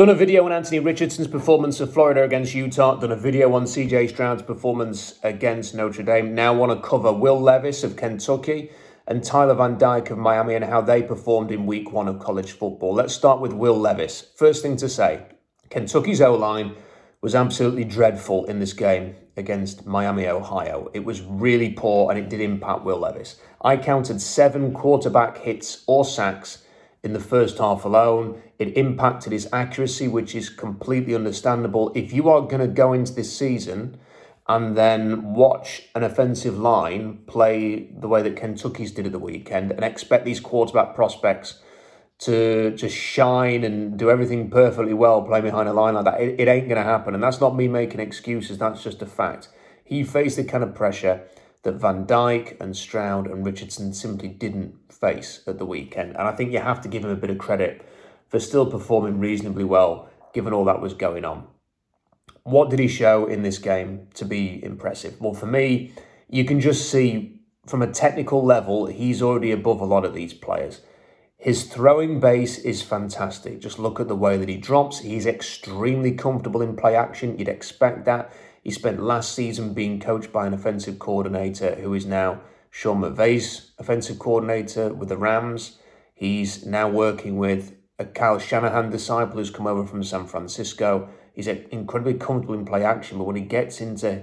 Done a video on Anthony Richardson's performance of Florida against Utah. Done a video on CJ Stroud's performance against Notre Dame. Now want to cover Will Levis of Kentucky and Tyler Van Dyke of Miami and how they performed in week one of college football. Let's start with Will Levis. First thing to say Kentucky's O line was absolutely dreadful in this game against Miami, Ohio. It was really poor and it did impact Will Levis. I counted seven quarterback hits or sacks in the first half alone. It impacted his accuracy, which is completely understandable. If you are going to go into this season and then watch an offensive line play the way that Kentucky's did at the weekend and expect these quarterback prospects to just shine and do everything perfectly well playing behind a line like that, it, it ain't going to happen. And that's not me making excuses, that's just a fact. He faced the kind of pressure that Van Dyke and Stroud and Richardson simply didn't face at the weekend. And I think you have to give him a bit of credit for still performing reasonably well given all that was going on. What did he show in this game to be impressive? Well, for me, you can just see from a technical level, he's already above a lot of these players. His throwing base is fantastic. Just look at the way that he drops. He's extremely comfortable in play action. You'd expect that. He spent last season being coached by an offensive coordinator who is now Sean McVay's offensive coordinator with the Rams. He's now working with a Kyle Shanahan disciple who's come over from San Francisco. He's incredibly comfortable in play action, but when he gets into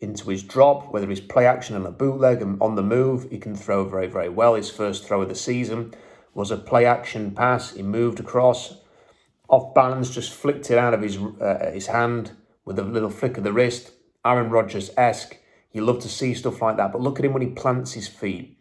into his drop, whether it's play action and a bootleg and on the move, he can throw very, very well. His first throw of the season was a play action pass. He moved across, off balance, just flicked it out of his uh, his hand with a little flick of the wrist. Aaron Rodgers esque. You love to see stuff like that. But look at him when he plants his feet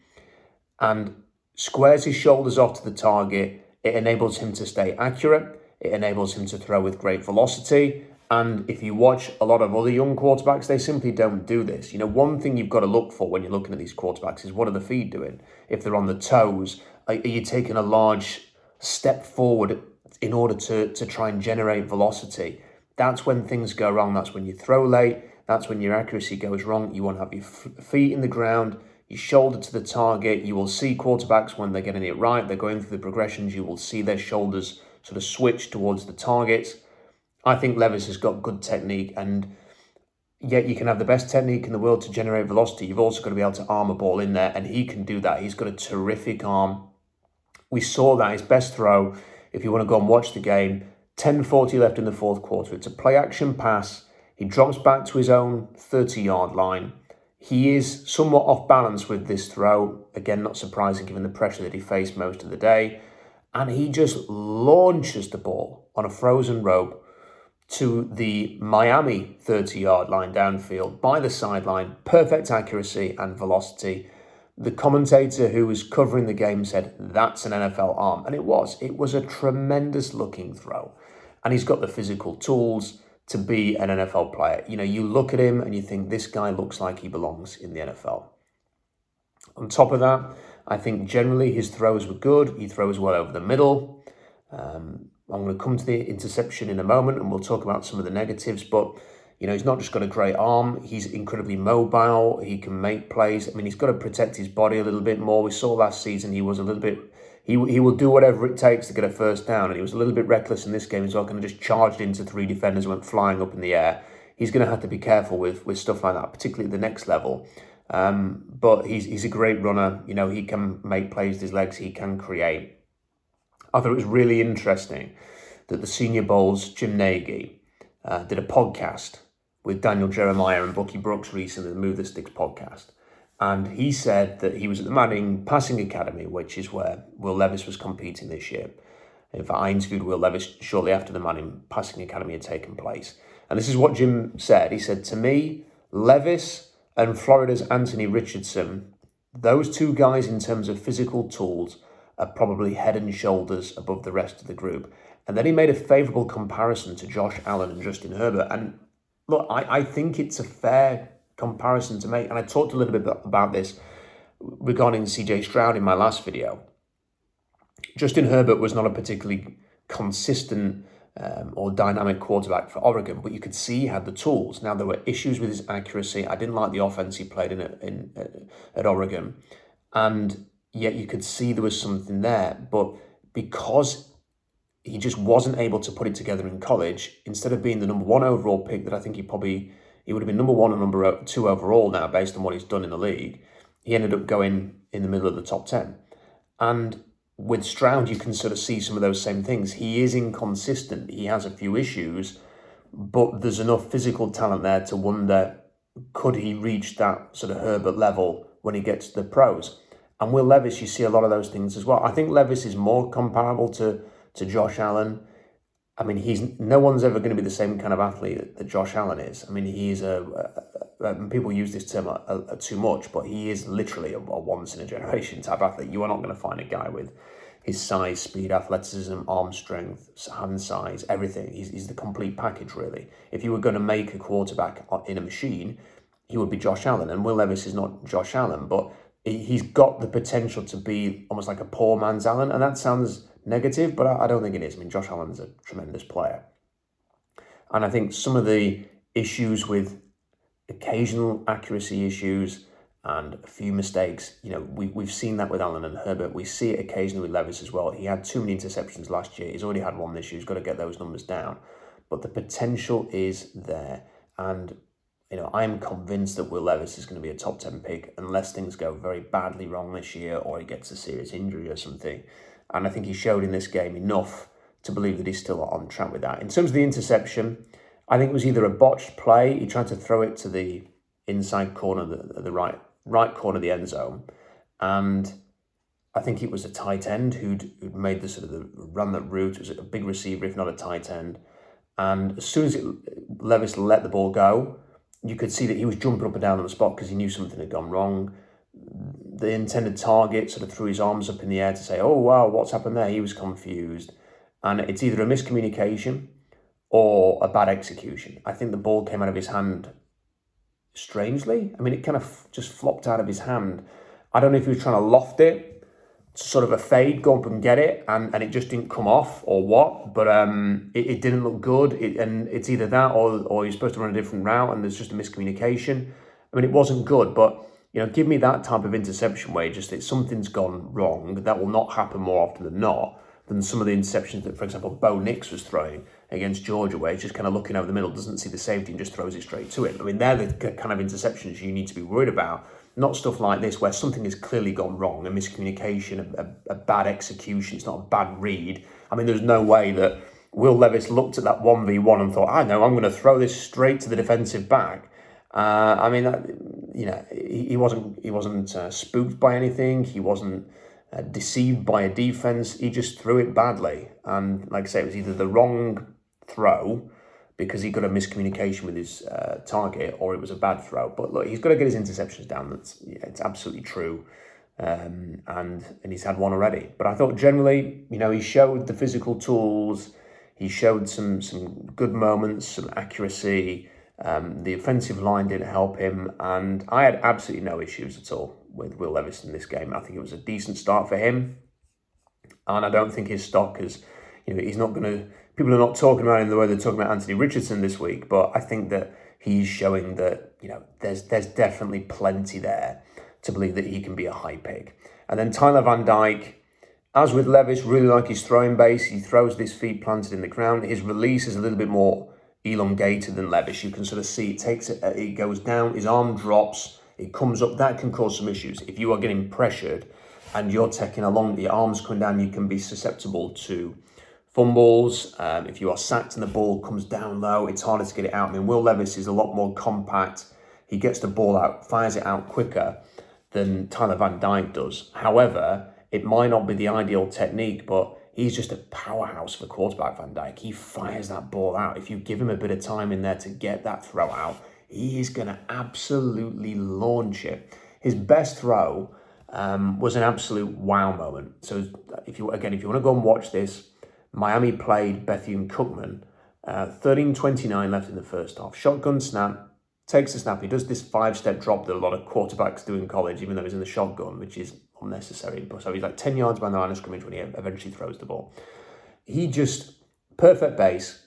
and squares his shoulders off to the target. It enables him to stay accurate. It enables him to throw with great velocity. And if you watch a lot of other young quarterbacks, they simply don't do this. You know, one thing you've got to look for when you're looking at these quarterbacks is what are the feet doing? If they're on the toes, are you taking a large step forward in order to, to try and generate velocity? That's when things go wrong. That's when you throw late. That's when your accuracy goes wrong. You want to have your f- feet in the ground, your shoulder to the target. You will see quarterbacks when they're getting it right, they're going through the progressions, you will see their shoulders sort of switch towards the targets. I think Levis has got good technique, and yet you can have the best technique in the world to generate velocity. You've also got to be able to arm a ball in there, and he can do that. He's got a terrific arm. We saw that his best throw, if you want to go and watch the game, 10.40 left in the fourth quarter. It's a play action pass. He drops back to his own 30 yard line. He is somewhat off balance with this throw. Again, not surprising given the pressure that he faced most of the day. And he just launches the ball on a frozen rope to the Miami 30 yard line downfield by the sideline. Perfect accuracy and velocity. The commentator who was covering the game said, That's an NFL arm. And it was. It was a tremendous looking throw. And he's got the physical tools to be an NFL player. You know, you look at him and you think, This guy looks like he belongs in the NFL. On top of that, I think generally his throws were good. He throws well over the middle. Um, I'm going to come to the interception in a moment and we'll talk about some of the negatives, but you know, he's not just got a great arm, he's incredibly mobile, he can make plays. I mean, he's got to protect his body a little bit more. We saw last season he was a little bit he, he will do whatever it takes to get a first down, and he was a little bit reckless in this game as well, kind of just charged into three defenders, went flying up in the air. He's going to have to be careful with with stuff like that, particularly at the next level. Um, but he's he's a great runner. You know, he can make plays with his legs. He can create. I thought it was really interesting that the Senior Bowl's Jim Nagy uh, did a podcast with Daniel Jeremiah and Bucky Brooks recently, the Move the Sticks podcast. And he said that he was at the Manning Passing Academy, which is where Will Levis was competing this year. In fact, I interviewed Will Levis shortly after the Manning Passing Academy had taken place. And this is what Jim said. He said, To me, Levis and Florida's Anthony Richardson, those two guys in terms of physical tools, are probably head and shoulders above the rest of the group. And then he made a favourable comparison to Josh Allen and Justin Herbert. And look, I, I think it's a fair comparison to make. And I talked a little bit about this regarding CJ Stroud in my last video. Justin Herbert was not a particularly consistent um, or dynamic quarterback for Oregon, but you could see he had the tools. Now there were issues with his accuracy. I didn't like the offense he played in, in, in at Oregon, and yet you could see there was something there. But because he just wasn't able to put it together in college. Instead of being the number one overall pick that I think he probably he would have been number one or number two overall now based on what he's done in the league. He ended up going in the middle of the top ten, and with Stroud you can sort of see some of those same things. He is inconsistent. He has a few issues, but there's enough physical talent there to wonder could he reach that sort of Herbert level when he gets to the pros. And Will Levis, you see a lot of those things as well. I think Levis is more comparable to to Josh Allen. I mean, he's no one's ever going to be the same kind of athlete that Josh Allen is. I mean, he's a, a, a people use this term a, too much, but he is literally a, once in a generation type athlete. You are not going to find a guy with his size, speed, athleticism, arm strength, hand size, everything. He's, he's the complete package, really. If you were going to make a quarterback uh, in a machine, he would be Josh Allen. And Will Levis is not Josh Allen, but he's got the potential to be almost like a poor man's Allen. And that sounds negative, but I, I don't think it is. I mean, Josh Allen's a tremendous player. And I think some of the issues with occasional accuracy issues and a few mistakes, you know, we, we've seen that with Allen and Herbert. We see it occasionally with Levis as well. He had too many interceptions last year. He's already had one this year. He's got to get those numbers down. But the potential is there. And, you know, I'm convinced that Will Levis is going to be a top 10 pick unless things go very badly wrong this year or he gets a serious injury or something. And I think he showed in this game enough to believe that he's still on track with that. In terms of the interception, I think it was either a botched play, he tried to throw it to the inside corner, the, the right right corner of the end zone, and I think it was a tight end who'd, who'd made the sort of the run that route. It was a big receiver, if not a tight end. And as soon as it, Levis let the ball go, you could see that he was jumping up and down on the spot because he knew something had gone wrong the intended target sort of threw his arms up in the air to say, "Oh wow, what's happened there?" He was confused, and it's either a miscommunication or a bad execution. I think the ball came out of his hand strangely. I mean, it kind of just flopped out of his hand. I don't know if he was trying to loft it, sort of a fade, go up and get it, and, and it just didn't come off or what. But um, it, it didn't look good, it, and it's either that or or you're supposed to run a different route, and there's just a miscommunication. I mean, it wasn't good, but you know, give me that type of interception where just that something's gone wrong. That will not happen more often than not than some of the interceptions that, for example, Bo Nix was throwing against Georgia, where he's just kind of looking over the middle, doesn't see the safety, and just throws it straight to him. I mean, they're the kind of interceptions you need to be worried about. Not stuff like this where something has clearly gone wrong, a miscommunication, a, a, a bad execution. It's not a bad read. I mean, there's no way that Will Levis looked at that 1v1 and thought, I know, I'm going to throw this straight to the defensive back. Uh, I mean, that, you know, he, he wasn't he wasn't uh, spooked by anything. He wasn't uh, deceived by a defense. He just threw it badly, and like I say, it was either the wrong throw because he got a miscommunication with his uh, target, or it was a bad throw. But look, he's got to get his interceptions down. That's yeah, it's absolutely true. Um, and and he's had one already. But I thought generally, you know, he showed the physical tools. He showed some some good moments, some accuracy. Um, the offensive line didn't help him, and I had absolutely no issues at all with Will Levis in this game. I think it was a decent start for him, and I don't think his stock is, you know, he's not going to. People are not talking about him the way they're talking about Anthony Richardson this week, but I think that he's showing that you know there's there's definitely plenty there to believe that he can be a high pick. And then Tyler Van Dyke, as with Levis, really like his throwing base. He throws his feet planted in the ground. His release is a little bit more elongated than Levis. You can sort of see it takes it, uh, it goes down, his arm drops, it comes up. That can cause some issues. If you are getting pressured and you're taking along, the arms coming down, you can be susceptible to fumbles. Um, if you are sacked and the ball comes down low, it's harder to get it out. I mean, Will Levis is a lot more compact. He gets the ball out, fires it out quicker than Tyler Van Dyke does. However, it might not be the ideal technique, but he's just a powerhouse for quarterback, Van Dyke. He fires that ball out. If you give him a bit of time in there to get that throw out, he is going to absolutely launch it. His best throw um, was an absolute wow moment. So if you again, if you want to go and watch this, Miami played Bethune Cookman. Uh, 13-29 left in the first half. Shotgun snap, takes the snap. He does this five-step drop that a lot of quarterbacks do in college, even though he's in the shotgun, which is unnecessary. So he's like 10 yards behind the line of scrimmage when he eventually throws the ball. He just, perfect base,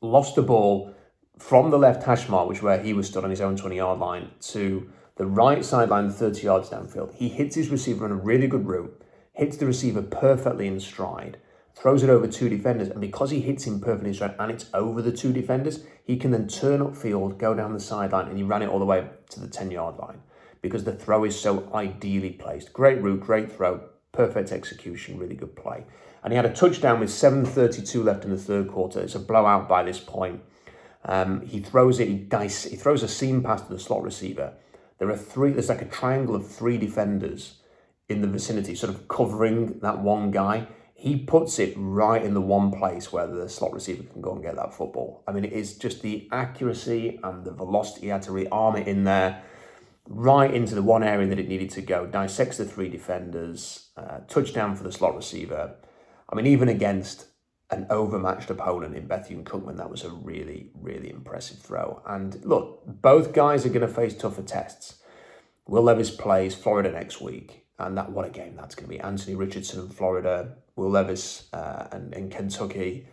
lost the ball from the left hash mark, which where he was stood on his own 20 yard line, to the right sideline, 30 yards downfield. He hits his receiver on a really good route, hits the receiver perfectly in stride, throws it over two defenders, and because he hits him perfectly straight and it's over the two defenders, he can then turn upfield, go down the sideline, and he ran it all the way to the 10 yard line because the throw is so ideally placed. Great route, great throw, perfect execution, really good play. And he had a touchdown with 7.32 left in the third quarter. It's a blowout by this point. Um, he throws it, he, dice, he throws a seam pass to the slot receiver. There are three, there's like a triangle of three defenders in the vicinity, sort of covering that one guy. He puts it right in the one place where the slot receiver can go and get that football. I mean, it is just the accuracy and the velocity. He had to rearm it in there, right into the one area that it needed to go. Dissects the three defenders, uh, touchdown for the slot receiver. I mean, even against an overmatched opponent in Bethune Cookman, that was a really, really impressive throw. And look, both guys are going to face tougher tests. Will Levis plays Florida next week, and that what a game that's going to be. Anthony Richardson in Florida, Will Levis uh, and, in Kentucky.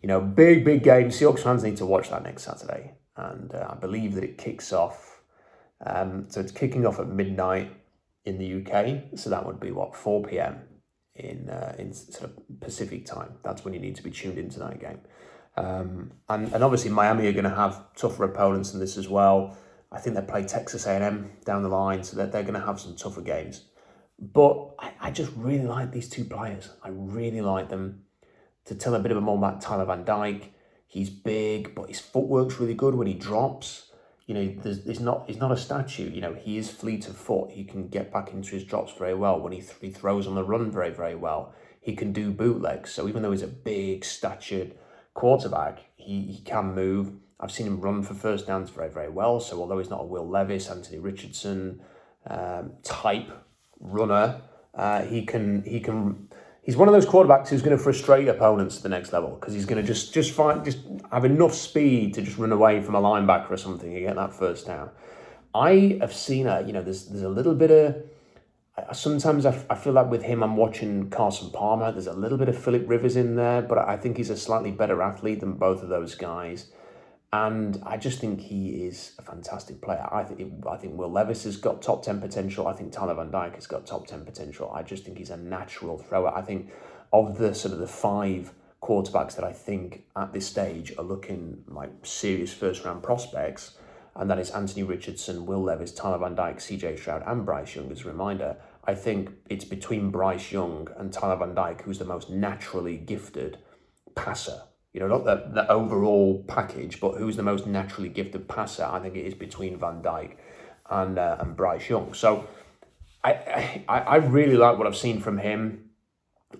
You know, big, big game. Seahawks fans need to watch that next Saturday. And uh, I believe that it kicks off. Um, so it's kicking off at midnight in the UK. So that would be what, 4 p.m in uh, in sort of Pacific time. That's when you need to be tuned into that game. Um, and, and obviously Miami are going to have tougher opponents than this as well. I think they play Texas A&M down the line, so that they're going to have some tougher games. But I, I just really like these two players. I really like them. To tell a bit of a more about Tyler Van Dyke, he's big, but his footwork's really good when he drops you know, there's, not he's not a statue. You know, he is fleet of foot. He can get back into his drops very well. When he, th- he throws on the run very, very well. He can do bootlegs. So even though he's a big, statured quarterback, he, he can move. I've seen him run for first downs very, very well. So although he's not a Will Levis, Anthony Richardson um, type runner, uh, he can he can he's one of those quarterbacks who's going to frustrate opponents to the next level because he's going to just just find just have enough speed to just run away from a linebacker or something and get that first down. I have seen a you know there's there's a little bit of sometimes I, I feel like with him I'm watching Carson Palmer. There's a little bit of Philip Rivers in there, but I think he's a slightly better athlete than both of those guys. And I just think he is a fantastic player. I think I think Will Levis has got top ten potential. I think Tyler Van Dyke has got top ten potential. I just think he's a natural thrower. I think of the sort of the five quarterbacks that I think at this stage are looking like serious first round prospects, and that is Anthony Richardson, Will Levis, Tyler Van Dyke, CJ Stroud, and Bryce Young. As a reminder, I think it's between Bryce Young and Tyler Van Dyke who's the most naturally gifted passer you know, not the, the overall package, but who's the most naturally gifted passer? I think it is between Van Dyke and uh, and Bryce Young. So I, I I really like what I've seen from him.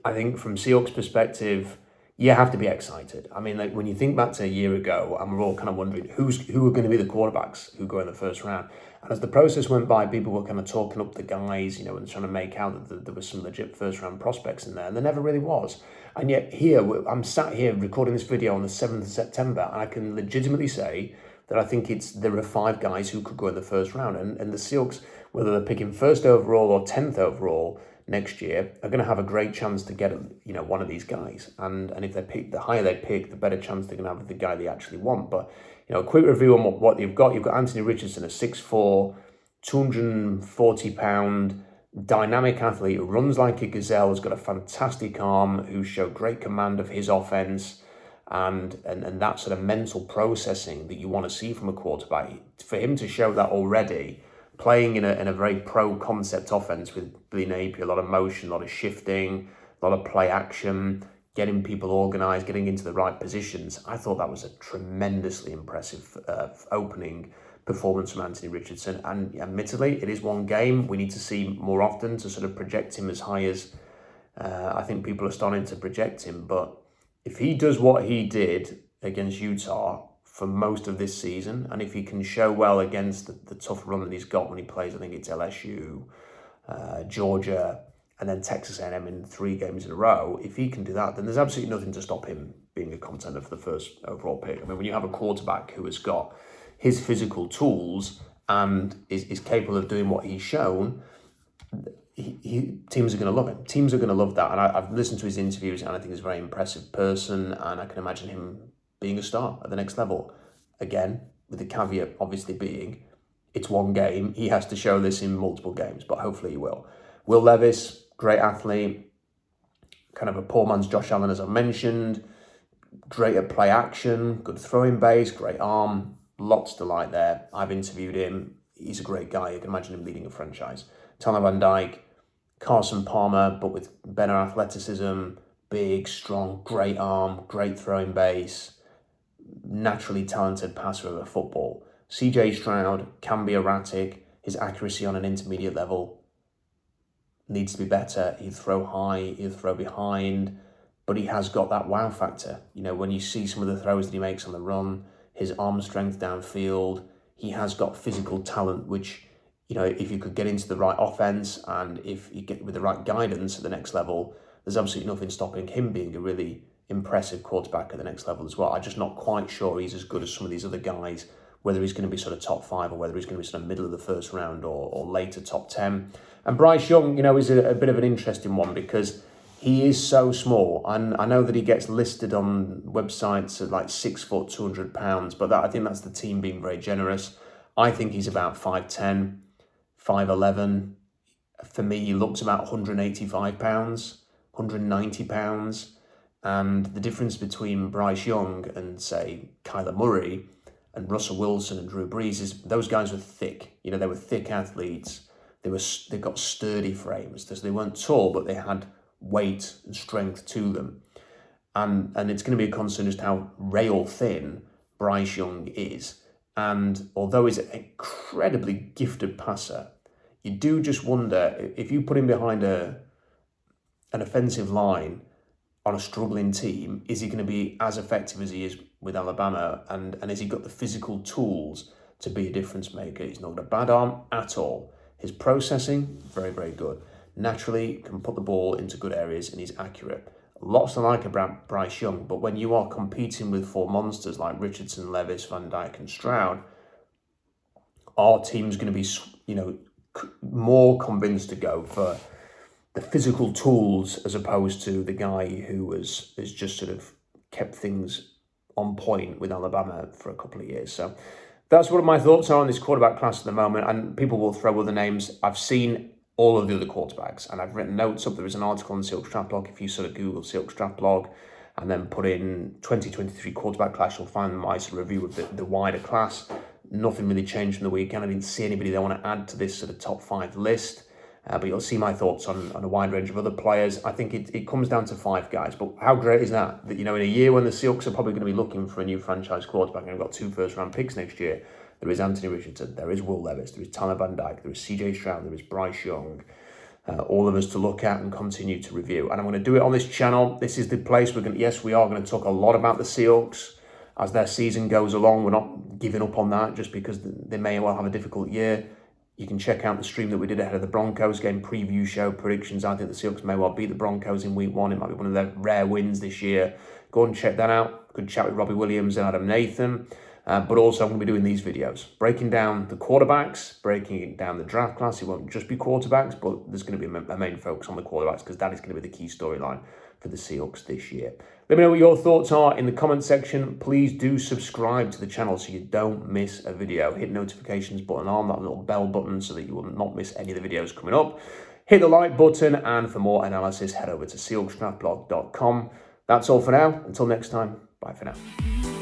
I think from Seahawks' perspective, you have to be excited. I mean, like when you think back to a year ago, and we're all kind of wondering who's who are going to be the quarterbacks who go in the first round. And as the process went by, people were kind of talking up the guys, you know, and trying to make out that there was some legit first round prospects in there, and there never really was. And yet here, I'm sat here recording this video on the 7th of September, and I can legitimately say that I think it's there are five guys who could go in the first round. And, and the Seahawks, whether they're picking first overall or 10th overall next year, are going to have a great chance to get you know one of these guys. And and if they pick, the higher they pick, the better chance they're going to have the guy they actually want. But, you know, a quick review on what, what you've got. You've got Anthony Richardson, a 6'4", 240 pound dynamic athlete who runs like a gazelle, has got a fantastic arm, who showed great command of his offense, and, and, and that sort of mental processing that you want to see from a quarterback. For him to show that already, playing in a, in a very pro concept offense with Billy Napier, a lot of motion, a lot of shifting, a lot of play action, getting people organized, getting into the right positions, I thought that was a tremendously impressive uh, opening performance from Anthony Richardson. And admittedly, it is one game we need to see more often to sort of project him as high as uh, I think people are starting to project him. But if he does what he did against Utah for most of this season, and if he can show well against the, the tough run that he's got when he plays, I think it's LSU, uh, Georgia, and then Texas A&M in three games in a row. If he can do that, then there's absolutely nothing to stop him being a contender for the first overall pick. I mean, when you have a quarterback who has got his physical tools and is, is capable of doing what he's shown, he, he, teams are going to love him. Teams are going to love that. And I, have listened to his interviews and I think he's a very impressive person. And I can imagine him being a star at the next level. Again, with the caveat obviously being it's one game. He has to show this in multiple games, but hopefully he will. Will Levis, great athlete, kind of a poor man's Josh Allen, as I mentioned. Great at play action, good throwing base, great arm, lots to like there. I've interviewed him. He's a great guy. You can imagine him leading a franchise. Tyler Van Dyke, Carson Palmer, but with better athleticism, big, strong, great arm, great throwing base, naturally talented passer of a football. CJ Stroud can be erratic. His accuracy on an intermediate level needs to be better. He'd throw high, he'd throw behind, but he has got that wow factor. You know, when you see some of the throws that he makes on the run, his arm strength downfield, he has got physical talent, which, you know, if you could get into the right offense and if you get with the right guidance at the next level, there's absolutely nothing stopping him being a really impressive quarterback at the next level as well. I'm just not quite sure he's as good as some of these other guys, whether he's going to be sort of top five or whether he's going to be sort of middle of the first round or, or later top 10. And Bryce Young, you know, is a, a bit of an interesting one because he is so small. And I know that he gets listed on websites at like six foot, 200 pounds, but that, I think that's the team being very generous. I think he's about 5'10, 5'11. For me, he looks about 185 pounds, 190 pounds. And the difference between Bryce Young and, say, Kyler Murray and Russell Wilson and Drew Brees is those guys were thick. You know, they were thick athletes. They were they got sturdy frames. They weren't tall, but they had weight and strength to them. And and it's going to be a concern as to how rail thin Bryce Young is. And although he's an incredibly gifted passer, you do just wonder if you put him behind a an offensive line on a struggling team, is he going to be as effective as he is with Alabama? And, and has he got the physical tools to be a difference maker? He's not got a bad arm at all. His processing, very, very good. Naturally, can put the ball into good areas and he's accurate. Lots to like about Bryce Young, but when you are competing with four monsters like Richardson, Levis, Van Dyke, and Stroud, our team's going to be, you know, more convinced to go for the physical tools as opposed to the guy who was has just sort of kept things on point with Alabama for a couple of years. So that's what my thoughts are on this quarterback class at the moment. And people will throw other names. I've seen all of the other quarterbacks and I've written notes up. There is an article on Seahawks Draft Blog. If you sort of Google Seahawks Draft Blog and then put in 2023 quarterback class, you'll find my sort of review of the, the wider class. Nothing really changed from the weekend. I didn't see anybody they want to add to this sort of top five list. Uh, but you'll see my thoughts on, on a wide range of other players. I think it, it comes down to five guys. But how great is that? That, you know, in a year when the Seahawks are probably going to be looking for a new franchise quarterback and have got two first round picks next year, there is Anthony Richardson, there is Will Levis, there is Tyler Van Dyke, there is CJ Stroud, there is Bryce Young. Uh, all of us to look at and continue to review. And I'm going to do it on this channel. This is the place we're going to, yes, we are going to talk a lot about the Seahawks as their season goes along. We're not giving up on that just because they may well have a difficult year. You can check out the stream that we did ahead of the Broncos game preview show predictions. I think the Seahawks may well beat the Broncos in week one. It might be one of their rare wins this year. Go and check that out. Good chat with Robbie Williams and Adam Nathan. Uh, but also, I'm going to be doing these videos, breaking down the quarterbacks, breaking down the draft class. It won't just be quarterbacks, but there's going to be a main focus on the quarterbacks because that is going to be the key storyline for the Seahawks this year. Let me know what your thoughts are in the comment section. Please do subscribe to the channel so you don't miss a video. Hit notifications button on that little bell button so that you will not miss any of the videos coming up. Hit the like button and for more analysis, head over to seahawksdraftblog.com. That's all for now. Until next time, bye for now.